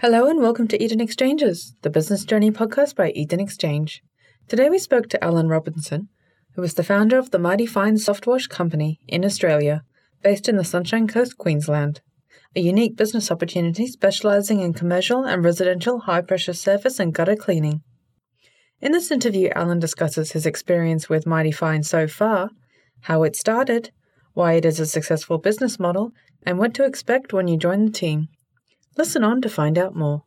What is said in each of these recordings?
Hello and welcome to Eden Exchanges, the business journey podcast by Eden Exchange. Today we spoke to Alan Robinson, who is the founder of the Mighty Fine Softwash Company in Australia, based in the Sunshine Coast, Queensland. A unique business opportunity specializing in commercial and residential high pressure surface and gutter cleaning. In this interview, Alan discusses his experience with Mighty Fine so far, how it started, why it is a successful business model, and what to expect when you join the team. Listen on to find out more.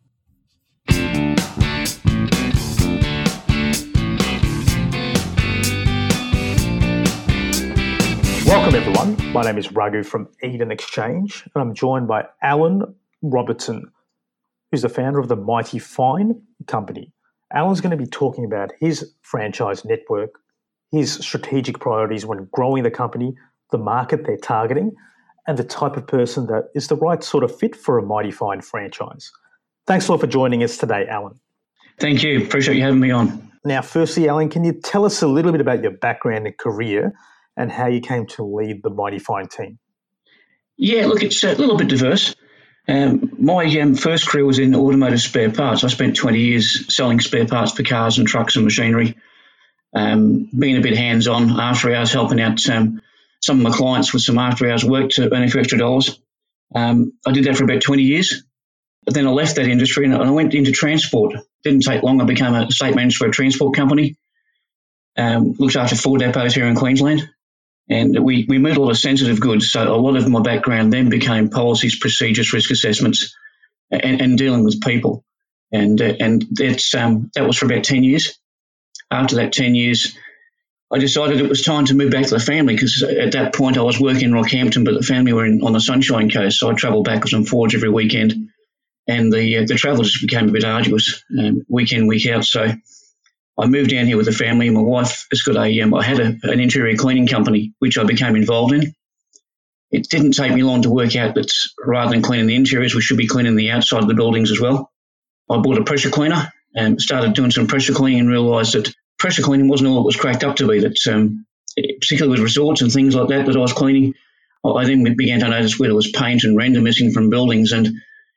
Welcome, everyone. My name is Raghu from Eden Exchange, and I'm joined by Alan Robertson, who's the founder of the Mighty Fine Company. Alan's going to be talking about his franchise network, his strategic priorities when growing the company, the market they're targeting, and the type of person that is the right sort of fit for a Mighty Fine franchise. Thanks a lot for joining us today, Alan. Thank you. Appreciate you having me on. Now, firstly, Alan, can you tell us a little bit about your background and career and how you came to lead the Mighty Fine team? Yeah, look, it's a little bit diverse. Um, my um, first career was in automotive spare parts. I spent 20 years selling spare parts for cars and trucks and machinery, um, being a bit hands on after hours, helping out um, some of my clients with some after hours work to earn a few extra dollars. Um, I did that for about 20 years. But then I left that industry and I went into transport. Didn't take long. I became a state manager for a transport company. Um, looked after four depots here in Queensland. And we, we moved a lot of sensitive goods. So a lot of my background then became policies, procedures, risk assessments, and, and dealing with people. And uh, and that's um, that was for about 10 years. After that 10 years, I decided it was time to move back to the family because at that point I was working in Rockhampton, but the family were in, on the Sunshine Coast, so I travelled backwards and forwards every weekend, and the uh, the travel just became a bit arduous, um, week in week out. So I moved down here with the family. My wife has got a um, I had a, an interior cleaning company which I became involved in. It didn't take me long to work out that rather than cleaning the interiors, we should be cleaning the outside of the buildings as well. I bought a pressure cleaner and started doing some pressure cleaning and realised that pressure cleaning wasn't all it was cracked up to be. That um, particularly with resorts and things like that that I was cleaning, I then began to notice where there was paint and render missing from buildings. And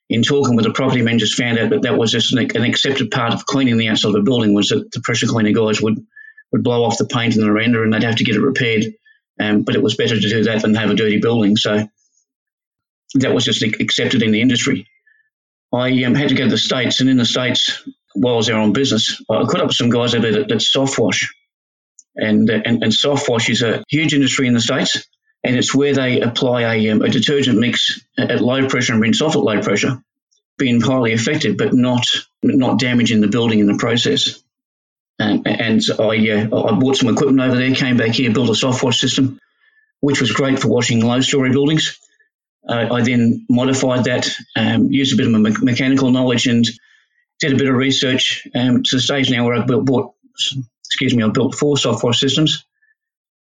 in talking with the property managers, found out that that was just an, an accepted part of cleaning the outside of a building was that the pressure cleaner guys would would blow off the paint and the render, and they'd have to get it repaired. Um, but it was better to do that than have a dirty building. So that was just accepted in the industry. I um, had to go to the States, and in the States, while I was there on business, I caught up with some guys over there that, soft wash. And, and, and soft wash is a huge industry in the States, and it's where they apply a, um, a detergent mix at low pressure and rinse off at low pressure, being highly effective, but not not damaging the building in the process. And, and I, uh, I bought some equipment over there, came back here, built a soft wash system, which was great for washing low story buildings. Uh, I then modified that, um, used a bit of my me- mechanical knowledge, and did a bit of research um, to the stage now where I've built, bought, excuse me, I've built four soft wash systems,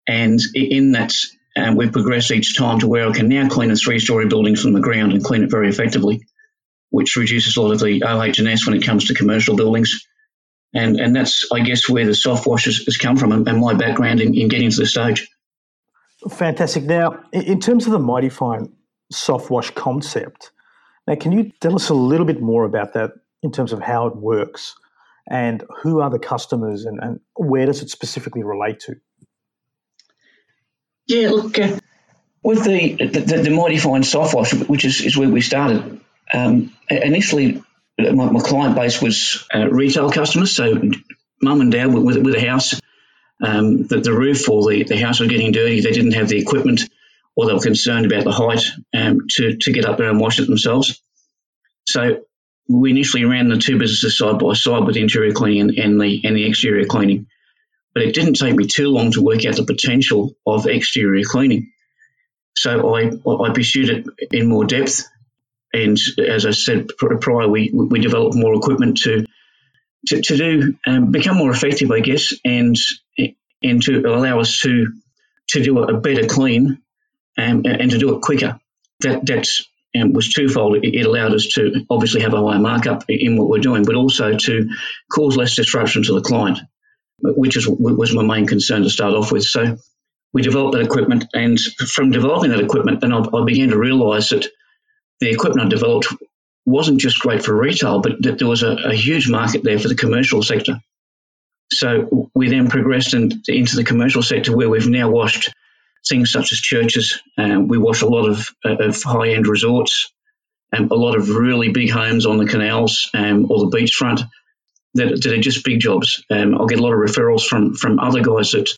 and in that um, we've progressed each time to where I can now clean a three-story building from the ground and clean it very effectively, which reduces a lot of the OH&S when it comes to commercial buildings. And, and that's, I guess, where the soft wash has, has come from and, my background in, in, getting to the stage. Fantastic. Now, in terms of the Mighty Fine soft wash concept, now can you tell us a little bit more about that in terms of how it works and who are the customers and, and where does it specifically relate to? Yeah, look, uh, with the, the, the Mighty Fine soft wash, which is, is where we started, um, initially my, my, client base was uh, retail customers, so mum and dad with, with a house. Um, the, the roof or the, the house was getting dirty, they didn't have the equipment or they were concerned about the height um, to, to get up there and wash it themselves. So we initially ran the two businesses side by side with interior cleaning and, and, the and the exterior cleaning. But it didn't take me too long to work out the potential of exterior cleaning. So I, I pursued it in more depth. And as I said prior, we, we developed more equipment to to, to do um, become more effective, I guess, and and to allow us to to do a better clean um, and to do it quicker. That that's um, was twofold. It, it, allowed us to obviously have a higher markup in what we're doing, but also to cause less disruption to the client, which is, was my main concern to start off with. So we developed that equipment, and from developing that equipment, then I, I began to realise that the equipment I developed wasn't just great for retail, but that there was a, a huge market there for the commercial sector. So we then progressed in, into the commercial sector where we've now washed things such as churches. Um, we wash a lot of, of high end resorts, a lot of really big homes on the canals um, or the beachfront that, that are just big jobs. Um, I'll get a lot of referrals from from other guys that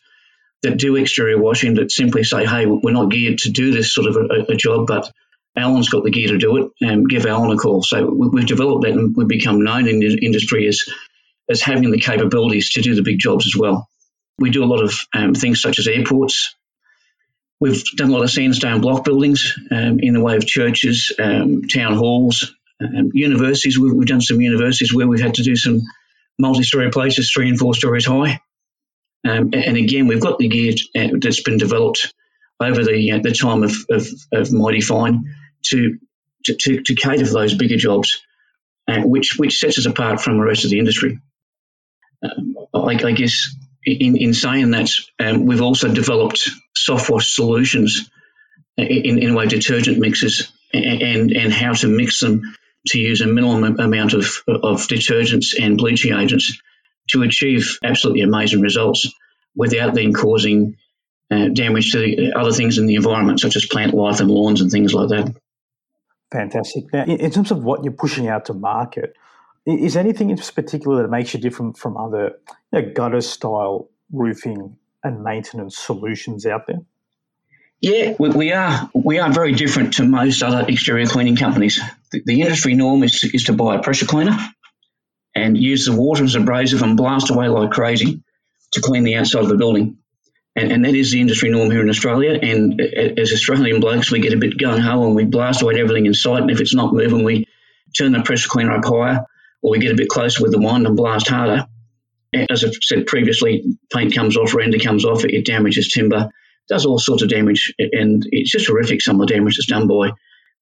that do exterior washing that simply say, "Hey, we're not geared to do this sort of a, a job, but Alan's got the gear to do it. Um, give Alan a call." So we, have developed that and we've become known in the industry as as having the capabilities to do the big jobs as well. We do a lot of um, things such as airports. We've done a lot of sandstone block buildings um, in the way of churches, um, town halls, um, universities. We've, we've, done some universities where we've had to do some multi-story places, three and four stories high. Um, and again, we've got the gear uh, that's been developed over the uh, the time of, of, of Mighty Fine to, to, to, to cater for those bigger jobs, uh, which which sets us apart from the rest of the industry. Um, I, I, guess in, in saying that, um, we've also developed soft wash solutions in, in way detergent mixes and, and how to mix them to use a minimum amount of, of detergents and bleaching agents to achieve absolutely amazing results without then causing uh, damage to the other things in the environment, such as plant life and lawns and things like that. Fantastic. Now, in terms of what you're pushing out to market, is anything in particular that makes you different from other you know, gutter style roofing and maintenance solutions out there? Yeah, we, we, are we are very different to most other exterior cleaning companies. The, the industry norm is to, is to buy a pressure cleaner and use the water as abrasive and blast away like crazy to clean the outside of the building. And, and that is the industry norm here in Australia. And as Australian blokes, we get a bit gung ho and we blast away everything in sight. And if it's not moving, we turn the pressure cleaner up higher or we get a bit closer with the wand and blast harder. As I've said previously, paint comes off, render comes off, it damages timber, does all sorts of damage. And it's just horrific some of the damage that's done by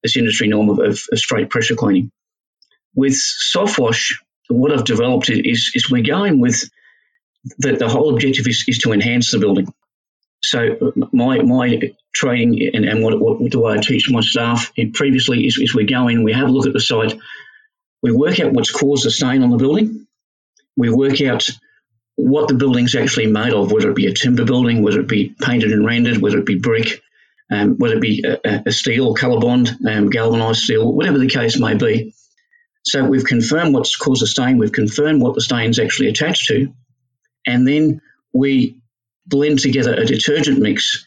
this industry norm of, of, of straight pressure cleaning. With soft wash, what I've developed is, is we're going with the, the whole objective is, is to enhance the building. So my my training and, and what, what the way I teach my staff previously is, is we go in, we have a look at the site, we work out what's caused the stain on the building, we work out what the building's actually made of, whether it be a timber building, whether it be painted and rendered, whether it be brick, um, whether it be a, a steel, Colorbond, um, galvanized steel, whatever the case may be. So we've confirmed what's caused the stain, we've confirmed what the stain's actually attached to, and then we blend together a detergent mix,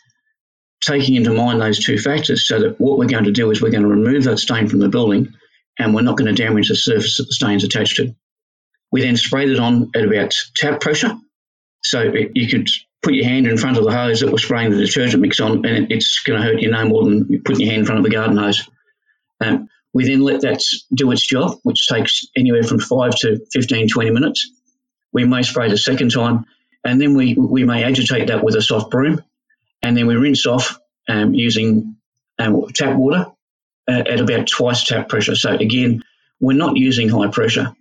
taking into mind those two factors, so that what we're going to do is we're going to remove that stain from the building, and we're not going to damage the surface that the stain's attached to. We then spray it on at about tap pressure, so it, you could put your hand in front of the hose that we're spraying the detergent mix on, and it's going to hurt you no more than putting your hand in front of a garden hose. Um, we then let that do its job, which takes anywhere from 5 to 15, 20 minutes. We may spray the second time, and then we, we may agitate that with a soft broom, and then we rinse off um, using um, tap water at, at, about twice tap pressure. So again, we're not using high pressure,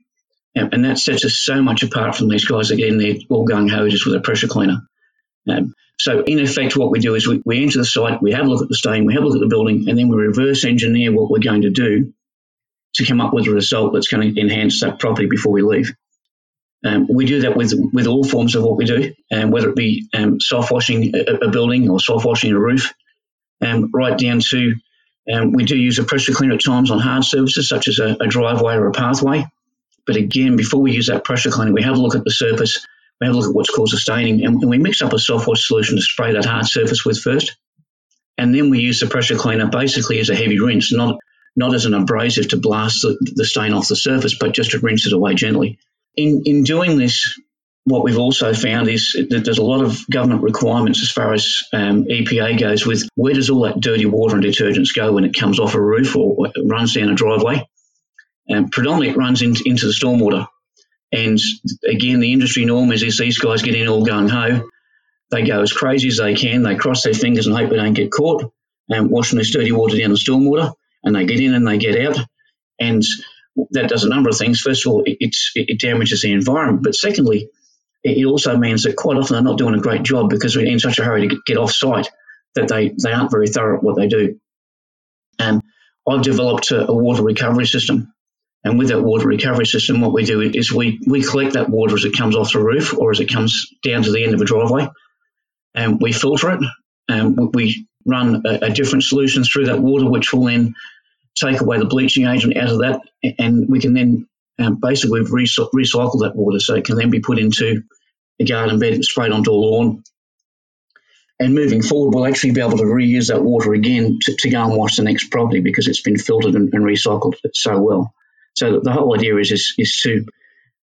um, and that sets us so much apart from these guys that get in there all gung ho just with a pressure cleaner. Um, so in effect, what we do is we, we enter the site, we have a look at the stain, we have a look at the building, and then we reverse engineer what we're going to do to come up with a result that's going to enhance that property before we leave. Um, we do that with with all forms of what we do, um, whether it be um, soft washing a, a, building or soft washing a roof, um, right down to um, we do use a pressure cleaner at times on hard surfaces such as a, a driveway or a pathway. But again, before we use that pressure cleaner, we have a look at the surface we have a look at what's caused the staining, and, and we mix up a soft wash solution to spray that hard surface with first. And then we use the pressure cleaner basically as a heavy rinse, not not as an abrasive to blast the, the stain off the surface, but just to rinse it away gently. In in doing this, what we've also found is that there's a lot of government requirements as far as um, EPA goes with where does all that dirty water and detergents go when it comes off a roof or runs down a driveway. And predominantly it runs in, into the stormwater. And again, the industry norm is if these guys get in all gung ho, they go as crazy as they can. They cross their fingers and hope they don't get caught and washing this dirty water down the stormwater. And they get in and they get out. And that does a number of things. First of all, it, it damages the environment. But secondly, it also means that quite often they're not doing a great job because we're in such a hurry to get off site that they, they aren't very thorough at what they do. And I've developed a, a water recovery system And with that water recovery system, what we do is we, we collect that water as it comes off the roof or as it comes down to the end of a driveway, and we filter it. And we run a, a different solution through that water, which will then take away the bleaching agent out of that, and we can then um, basically we've recycled that water so it can then be put into a garden bed, sprayed onto a lawn. And moving forward, we'll actually be able to reuse that water again to, to go and wash the next property because it's been filtered and, and recycled so well. So the whole idea is, is, is to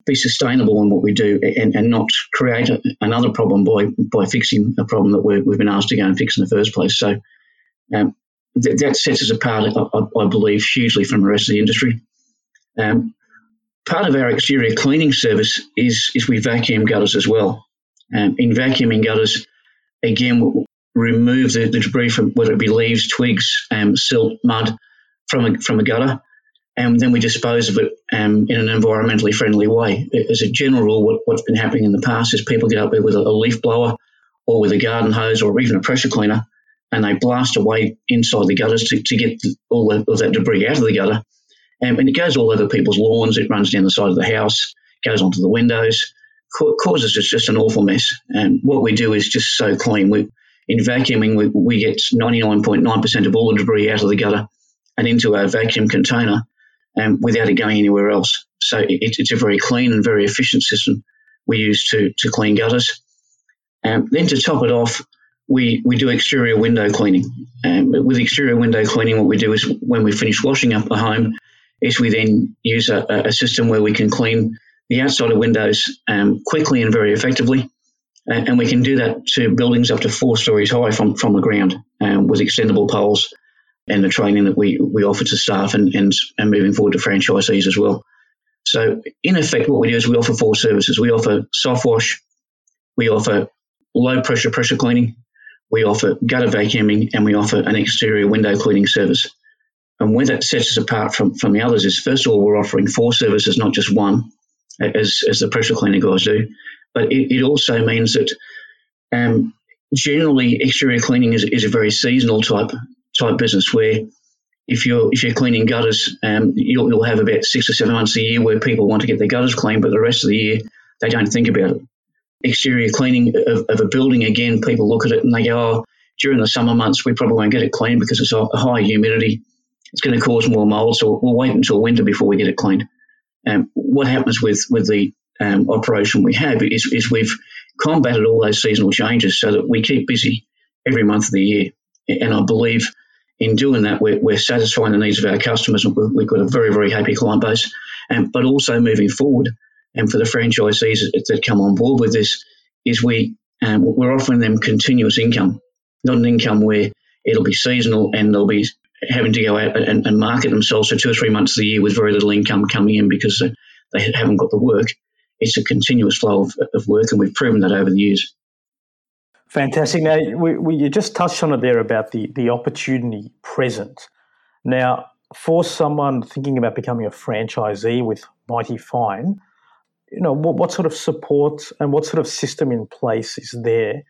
be sustainable in what we do and, and not create a, another problem by, by fixing a problem that we have been asked to go and fix in the first place. So um, th- that sets us apart, I, I, believe, hugely from the rest of the industry. Um, part of our exterior cleaning service is, is we vacuum gutters as well. Um, in vacuuming gutters, again, we'll remove the, the, debris from whether it be leaves, twigs, um, silt, mud from a, from a gutter, and then we dispose of it um, in an environmentally friendly way. As a general rule, what, has been happening in the past is people get up there with a, a leaf blower or with a garden hose or even a pressure cleaner and they blast away inside the gutters to, to get all the, of that debris out of the gutter. Um, and it goes all over people's lawns. It runs down the side of the house, goes onto the windows, ca- causes just, an awful mess. And what we do is just so clean. We, in vacuuming, we, we get 99.9% of all the debris out of the gutter and into our vacuum container um, without it going anywhere else. So it, it's a very clean and very efficient system we use to, to clean gutters. Um, then to top it off, we, we do exterior window cleaning. Um, with exterior window cleaning, what we do is when we finish washing up the home, is we then use a, a system where we can clean the outside of windows um, quickly and very effectively. and we can do that to buildings up to four stories high from, from the ground um, with extendable poles and the training that we, we offer to staff and, and, and moving forward to franchisees as well. So, in effect, what we do is we offer four services. We offer soft wash, we offer low pressure pressure cleaning, we offer gutter vacuuming, and we offer an exterior window cleaning service. And where that sets us apart from, from the others is, first of all, we're offering four services, not just one, as, as the pressure cleaner guys do. But it, it also means that um, generally exterior cleaning is, is a very seasonal type type business where if you're if you're cleaning gutters, um, you'll, you'll have about six or seven months a year where people want to get their gutters cleaned, but the rest of the year they don't think about it exterior cleaning of, of, a building, again, people look at it and they go, oh, during the summer months, we probably won't get it cleaned because it's a, high humidity. It's going to cause more mold, so we'll wait until winter before we get it cleaned. Um, what happens with, with the um, operation we have is, is we've combated all those seasonal changes so that we keep busy every month of the year. And I believe in doing that, we're, we're satisfying the needs of our customers. And we've got a very, very happy client base. Um, but also moving forward, and for the franchisees that come on board with this is we um, we're offering them continuous income, not an income where it'll be seasonal and there'll be having to go out and, and market themselves for two or three months of the year with very little income coming in because they haven't got the work. It's a continuous flow of, of work, and we've proven that over the years. Fantastic. Now, we, we, you just touched on it there about the, the opportunity present. Now, for someone thinking about becoming a franchisee with Mighty Fine, you know, what, what sort of support and what sort of system in place is there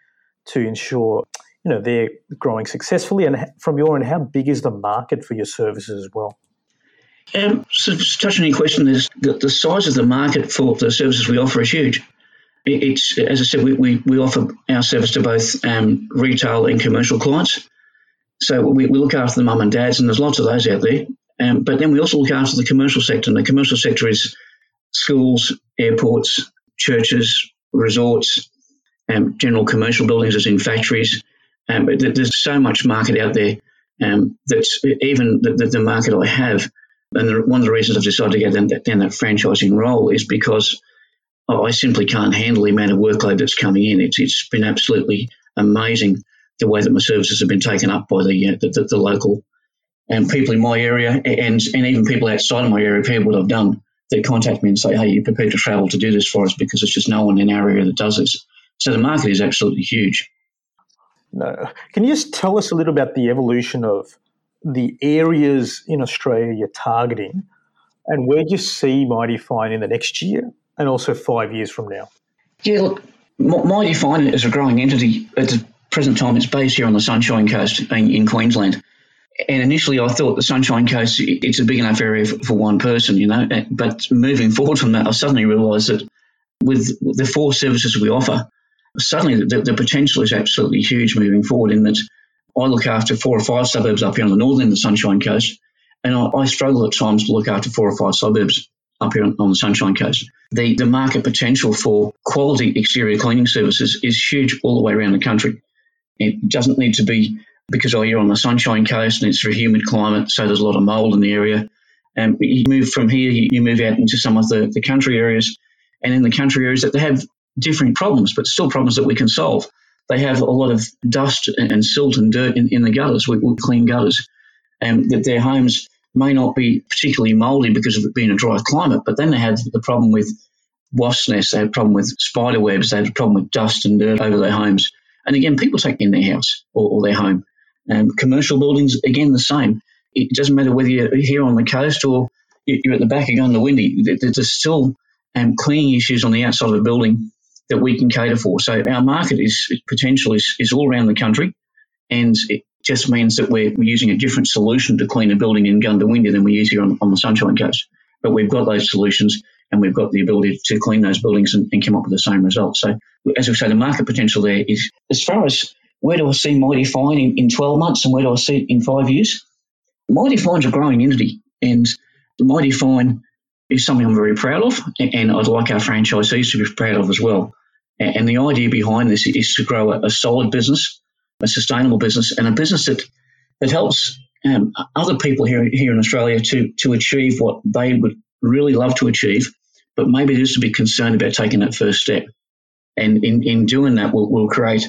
to ensure, you know, they're growing successfully? And from your end, how big is the market for your services as well? Um, so touching on your question, is the, the size of the market for the services we offer is huge. it's as I said, we, we, we offer our service to both um, retail and commercial clients. So we, we look after the mum and dads, and there's lots of those out there. Um, but then we also look after the commercial sector, and the commercial sector is schools, airports, churches, resorts, um, general commercial buildings, as in factories. Um, there's so much market out there um, that's even the, the, market I have. And the, one of the reasons I've decided to get down that, down that franchising role is because I simply can't handle the amount of workload that's coming in. It's, it's been absolutely amazing the way that my services have been taken up by the, uh, the, the, local and um, people in my area and, and even people outside of my area heard what I've done that contact me and say, hey, you're prepared to travel to do this for us because there's just no one in our area that does this. So the market is absolutely huge. No. Can you just tell us a little about the evolution of the areas in Australia you're targeting and where do you see Mighty Fine in the next year and also five years from now? Yeah, look, Mighty Fine is a growing entity. At the present time, it's based here on the Sunshine Coast in, Queensland. and initially I thought the Sunshine Coast, it's a big enough area for, for one person, you know. Eh, but moving forward from that, I suddenly realised that with the four services we offer, suddenly the, the, potential is absolutely huge moving forward in that I look after four or five suburbs up here on the northern the Sunshine Coast, and I, I struggle at times to look after four or five suburbs up here on, on the Sunshine Coast. The, the market potential for quality exterior cleaning services is huge all the way around the country. It doesn't need to be because oh, you're on the Sunshine Coast and it's a humid climate, so there's a lot of mold in the area. And you move from here, you move out into some of the, the country areas, and in the country areas that they have different problems, but still problems that we can solve. They have a lot of dust and silt and dirt in, in the gutters. We, we clean gutters, and that their homes may not be particularly mouldy because of it being a dry climate, but then they have the problem with wasp nests, they have a problem with spider webs, they have a problem with dust and dirt over their homes. And again, people take in their house or, or their home. Um, commercial buildings, again, the same. It doesn't matter whether you're here on the coast or you're at the back of Goondiwindi. There's still um, cleaning issues on the outside of a building that we can cater for. So our market is potential is, is all around the country, and it just means that we're, we're using a different solution to clean a building in Goondiwindi than we use here on, on the Sunshine Coast. But we've got those solutions and we've got the ability to clean those buildings and, and come up with the same result. So, as we say, the market potential there is as far as where do I see Mighty Fine in, in 12 months and where do I see it in five years? Mighty Fine's a growing entity, and Mighty Fine is something I'm very proud of, and I'd like our franchisees to be proud of as well. And the idea behind this is to grow a, solid business, a sustainable business, and a business that that helps um, other people here here in Australia to to achieve what they would really love to achieve, but maybe just to be concerned about taking that first step. And in, in doing that, we'll, we'll create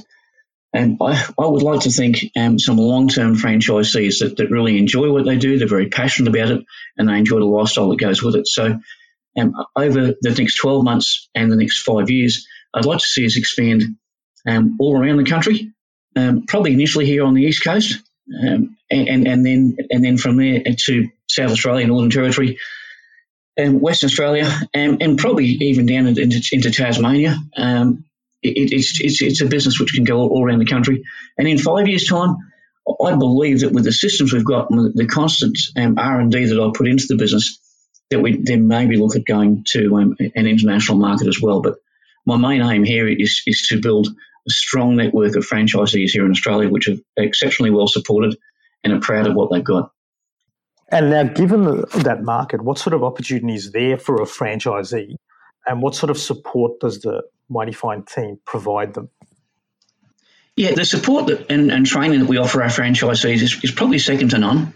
and I, I would like to think um, some long term franchisees that, that really enjoy what they do, they're very passionate about it, and they enjoy the lifestyle that goes with it. So, um, over the next 12 months and the next five years, I'd like to see us expand um, all around the country, um, probably initially here on the East Coast, um, and, and, then and then from there to South Australia, Northern Territory, and Western Australia, and, and probably even down into, into Tasmania. Um, it, it's, it's, it's a business which can go all around the country. And in five years' time, I believe that with the systems we've got and the constant um, R&D that I put into the business, that we then maybe look at going to um, an international market as well. But my main aim here is, is to build a strong network of franchisees here in Australia, which are exceptionally well supported and are proud of what they've got. And now, given that market, what sort of opportunities there for a franchisee, and what sort of support does the Mighty Fine team provide them? Yeah, the support that, and, and training that we offer our franchisees is, is probably second to none.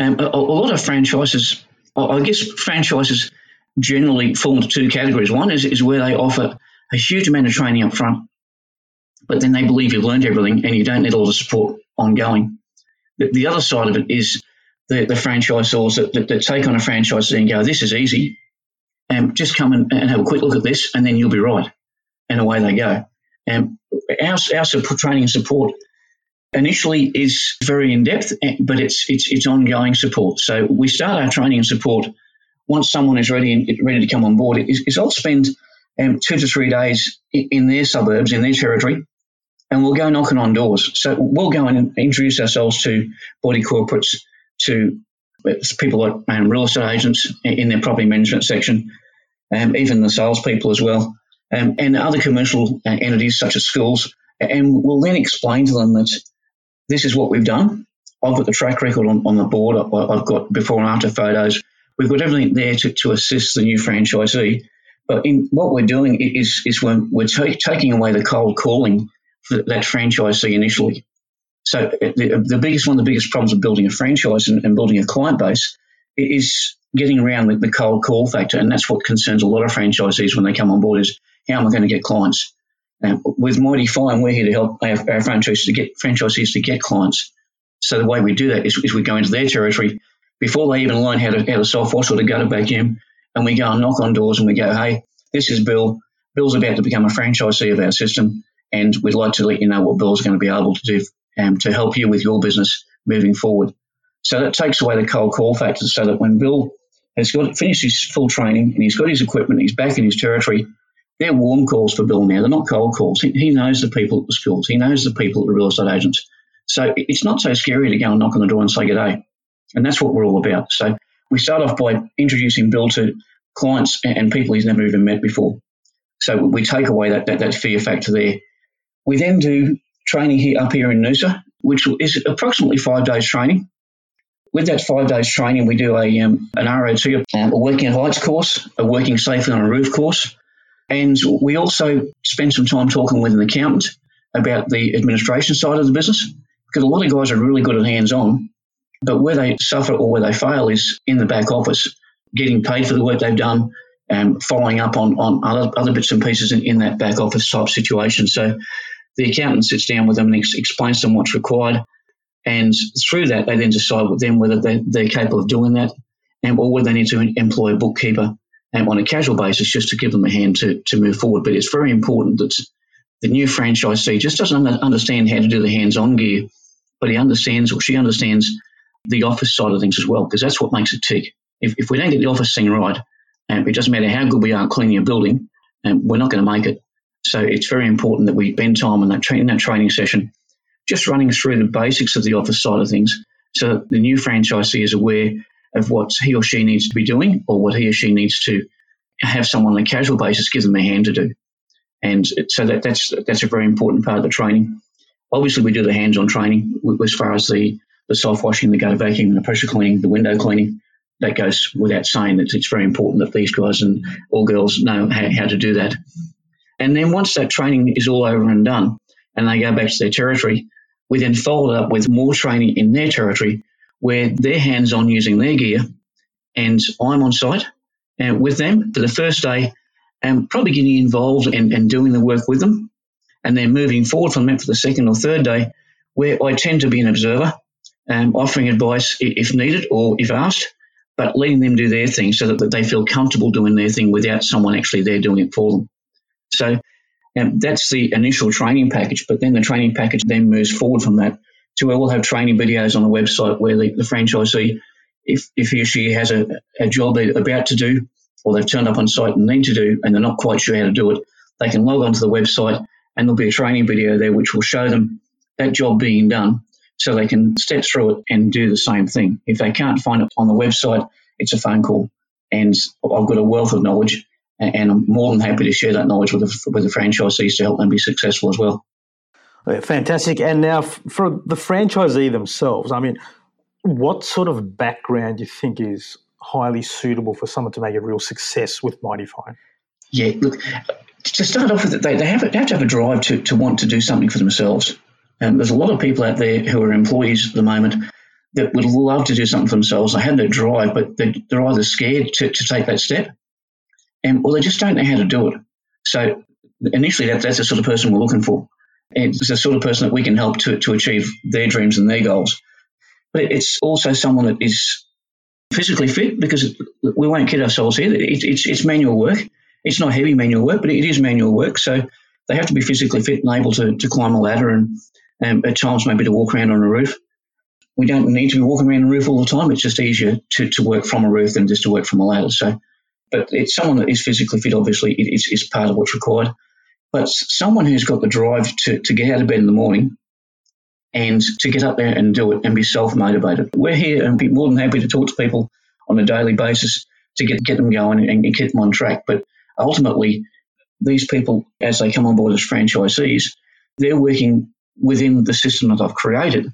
Um, a, a, lot of franchises, I guess franchises generally fall into two categories. One is, is where they offer a huge amount of training up front, but then they believe you've learned everything and you don't need all the support ongoing. The, the other side of it is the, the franchisors that, that, that take on a franchise and go, this is easy. Um, just come and, and have a quick look at this and then you'll be right and away they go. And our, our support, training and support initially is very in depth, eh, but it's, it's, it's ongoing support. So we start our training and support once someone is ready ready to come on board. Is, is I'll spend um, two to three days in their suburbs, in their territory, and we'll go knocking on doors. So we'll go and introduce ourselves to body corporates, to uh, people like um, real estate agents in their property management section, um, even the salespeople as well um, and other commercial uh, entities such as schools, and we'll then explain to them that this is what we've done. I've got the track record on, on the board. I've got before and after photos. We've got everything there to, to assist the new franchisee. But in, what we're doing is, is when we're t- taking away the cold calling for that franchisee initially. So uh, the, the biggest one of the biggest problems of building a franchise and, and building a client base is getting around the, the cold call factor, and that's what concerns a lot of franchisees when they come on board. Is how am I going to get clients? Um, with Mighty Fine, we're here to help our, our franchisees to get franchisees to get clients. So the way we do that is, is we go into their territory before they even learn how to how to soft wash or to go to vacuum, and we go and knock on doors and we go, hey, this is Bill. Bill's about to become a franchisee of our system, and we'd like to let you know what Bill's going to be able to do um, to help you with your business moving forward. So that takes away the cold call factor, so that when Bill has got finished his full training and he's got his equipment, he's back in his territory, they're warm calls for Bill now. They're not cold calls. He, he knows the people at the schools. He knows the people at the real estate agents. So it's not so scary to go and knock on the door and say good day. And that's what we're all about. So we start off by introducing Bill to clients and people he's never even met before. So we take away that, that, that fear factor there. We then do training here up here in Noosa, which is approximately five days training. With that five days training, we do a um, an ROT, um, a working at heights course, a working safely on a roof course, and we also spend some time talking with an accountant about the administration side of the business because a lot of guys are really good at hands on, but where they suffer or where they fail is in the back office, getting paid for the work they've done, and following up on, on other, other bits and pieces in, in that back office type situation. So the accountant sits down with them and ex- explains to them what's required. And through that, they then decide with them whether they're, they're capable of doing that and, or whether they need to employ a bookkeeper and on a casual basis just to give them a hand to, to move forward. But it's very important that the new franchisee just doesn't understand how to do the hands-on gear, but he understands or she understands the office side of things as well, because that's what makes it tick. If, if we don't get the office thing right, um, it doesn't matter how good we are cleaning a building, um, we're not going to make it. So it's very important that we spend time in that, tra- in that training session just running through the basics of the office side of things so the new franchisee is aware of what he or she needs to be doing or what he or she needs to have someone on a casual basis give them a hand to do. And so that, that's that's a very important part of the training. Obviously, we do the hands-on training as far as the, the soft-washing, the gutter vacuum, the pressure cleaning, the window cleaning. That goes without saying that it's very important that these guys and all girls know how, how to do that. And then once that training is all over and done, and they go back to their territory, we then follow it up with more training in their territory where they're hands on using their gear and I'm on site and uh, with them for the first day and probably getting involved and, and doing the work with them. And then moving forward from that for the second or third day, where I tend to be an observer, um, offering advice if needed or if asked, but letting them do their thing so that they feel comfortable doing their thing without someone actually there doing it for them. So um, that's the initial training package, but then the training package then moves forward from that to where we'll have training videos on the website where the, the franchisee, if, if he or she has a, a job they're about to do or they've turned up on site and need to do and they're not quite sure how to do it, they can log onto the website and there'll be a training video there which will show them that job being done so they can step through it and do the same thing. If they can't find it on the website, it's a phone call. And I've got a wealth of knowledge and I'm more than happy to share that knowledge with the, with the franchisees to help them be successful as well. Fantastic. And now for the franchisee themselves, I mean, what sort of background do you think is highly suitable for someone to make a real success with Mighty Fine? Yeah, look, to start off with, they, they, have, they have to have a drive to, to want to do something for themselves. And there's a lot of people out there who are employees at the moment that would love to do something for themselves. They have that drive, but they're either scared to, to take that step and well, they just don't know how to do it. So initially, that, that's the sort of person we're looking for. It's the sort of person that we can help to, to achieve their dreams and their goals. But it's also someone that is physically fit because we won't kid ourselves here. It, it's, it's manual work. It's not heavy manual work, but it is manual work. So they have to be physically fit and able to, to climb a ladder and um, at times maybe to walk around on a roof. We don't need to be walking around a roof all the time. It's just easier to, to work from a roof than just to work from a ladder. So but it's someone that is physically fit, obviously, is, is part of what's required. But someone who's got the drive to, to get out of bed in the morning and to get up there and do it and be self motivated. We're here and be more than happy to talk to people on a daily basis to get, get them going and get them on track. But ultimately, these people, as they come on board as franchisees, they're working within the system that I've created.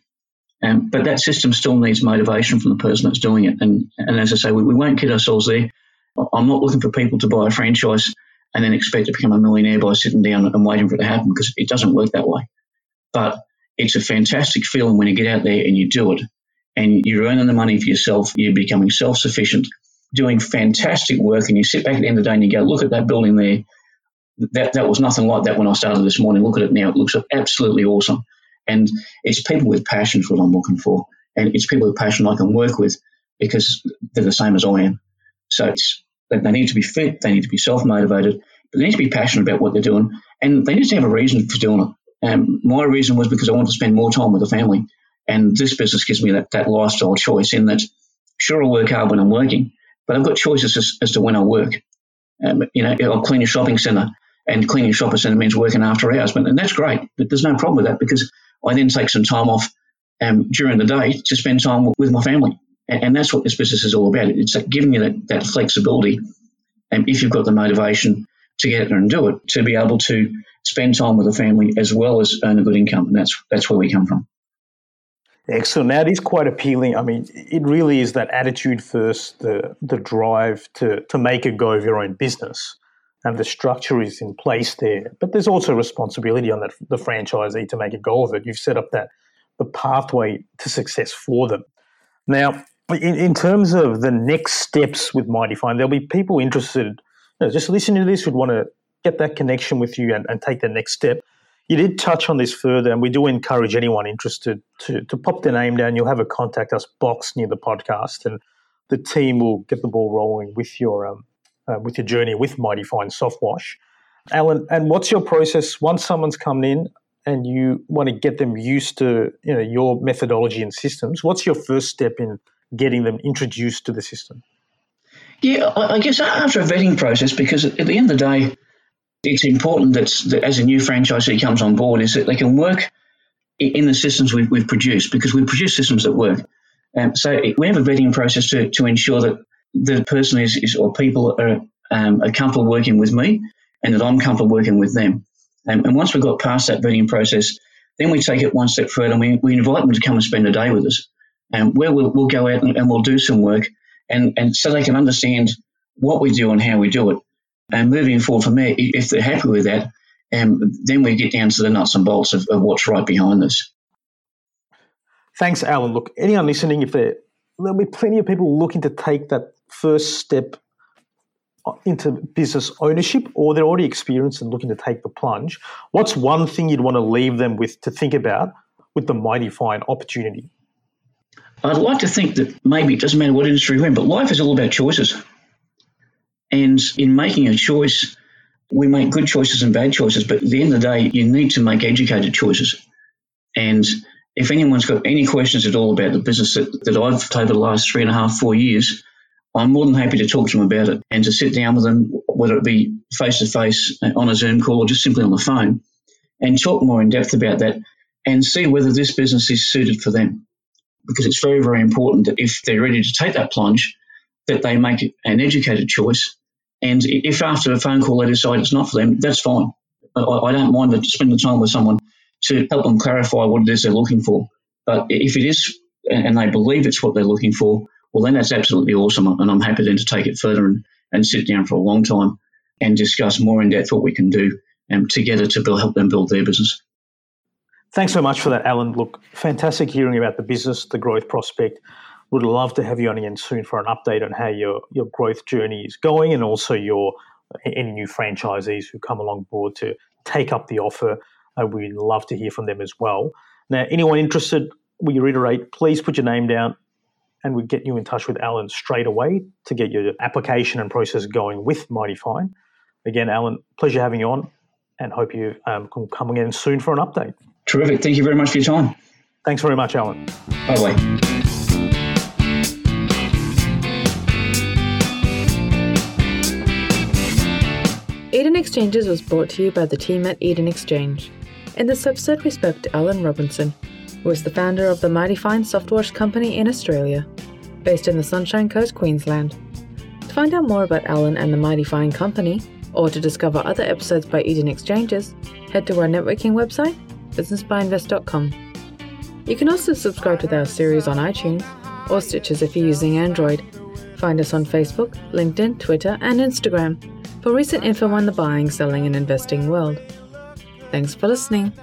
Um, but that system still needs motivation from the person that's doing it. And, and as I say, we, we won't kid ourselves there. I'm not looking for people to buy a franchise and then expect to become a millionaire by sitting down and waiting for it to happen because it doesn't work that way. But it's a fantastic feeling when you get out there and you do it and you're earning the money for yourself, you're becoming self sufficient, doing fantastic work, and you sit back at the end of the day and you go, look at that building there. That, that was nothing like that when I started this morning. Look at it now. It looks absolutely awesome. And it's people with passion for what I'm looking for. And it's people with passion I can work with because they're the same as I am. So it's they need to be fit, they need to be self motivated, but they need to be passionate about what they're doing, and they need to have a reason for doing it. Um, my reason was because I want to spend more time with the family, and this business gives me that, that lifestyle choice. In that, sure, I'll work hard when I'm working, but I've got choices as, as to when I work. Um, you know, I'll clean a shopping centre, and cleaning shopping centre means working after hours, but, and that's great. But there's no problem with that because I then take some time off um, during the day to spend time with my family. And, and, that's what this business is all about. It's giving you that, that flexibility. And if you've got the motivation to get there and do it, to be able to spend time with the family as well as earn a good income. And that's, that's where we come from. Excellent. Now, it is quite appealing. I mean, it really is that attitude first, the, the drive to, to make a go of your own business. And the structure is in place there. But there's also responsibility on that, the franchisee to make a go of it. You've set up that the pathway to success for them. Now, in, in terms of the next steps with Mighty Fine, there'll be people interested, you know, just listening to this, who'd want to get that connection with you and, and take the next step. You did touch on this further, and we do encourage anyone interested to, to pop their name down. You'll have a contact us box near the podcast, and the team will get the ball rolling with your um, uh, with your journey with Mighty Fine Soft Wash. Alan, and what's your process once someone's come in and you want to get them used to you know your methodology and systems? What's your first step in getting them introduced to the system? Yeah, I guess after a vetting process, because at the end of the day, it's important that, that as a new franchisee comes on board, is that they can work in the systems we've, we've produced because we produce systems that work. Um, so we have a vetting process to, to ensure that the person is, is or people are, um, are comfortable working with me and that I'm comfortable working with them. And once we've got past that vetting process, then we take it one step further and we, we invite them to come and spend a day with us, um, where we'll, we'll go out and, and we'll do some work, and, and so they can understand what we do and how we do it. And moving forward from there, if they're happy with that, um, then we get down to the nuts and bolts of, of what's right behind this. Thanks, Alan. Look, anyone listening, if there there'll be plenty of people looking to take that first step into business ownership, or they're already experienced and looking to take the plunge. What's one thing you'd want to leave them with to think about with the mighty fine opportunity? I'd like to think that maybe it doesn't matter what industry we're in, but life is all about choices. And in making a choice, we make good choices and bad choices, but at the end of the day, you need to make educated choices. And if anyone's got any questions at all about the business that, that I've over the last three and a half, four years, I'm more than happy to talk to them about it and to sit down with them, whether it be face to face on a Zoom call or just simply on the phone, and talk more in depth about that and see whether this business is suited for them. Because it's very, very important that if they're ready to take that plunge, that they make an educated choice. And if after a phone call they decide it's not for them, that's fine. I, I don't mind spending the time with someone to help them clarify what it is they're looking for. But if it is, and they believe it's what they're looking for, well, then that's absolutely awesome. And I'm happy then to take it further and, and sit down for a long time and discuss more in depth what we can do um, together to build, help them build their business. Thanks so much for that, Alan. Look, fantastic hearing about the business, the growth prospect. Would love to have you on again soon for an update on how your, your growth journey is going and also your any new franchisees who come along board to take up the offer. Uh, we'd love to hear from them as well. Now, anyone interested, we reiterate, please put your name down and we'd get you in touch with Alan straight away to get your application and process going with Mighty Fine. Again, Alan, pleasure having you on and hope you um, can come again soon for an update. Terrific. Thank you very much for your time. Thanks very much, Alan. Bye bye. Eden Exchanges was brought to you by the team at Eden Exchange. In this episode, we spoke to Alan Robinson, who is the founder of the Mighty Fine Softwash Company in Australia, based in the Sunshine Coast, Queensland. To find out more about Alan and the Mighty Fine Company, or to discover other episodes by Eden Exchanges, head to our networking website, businessbyinvest.com. You can also subscribe to our series on iTunes or Stitcher if you're using Android. Find us on Facebook, LinkedIn, Twitter, and Instagram for recent info on the buying, selling, and investing world. Thanks for listening.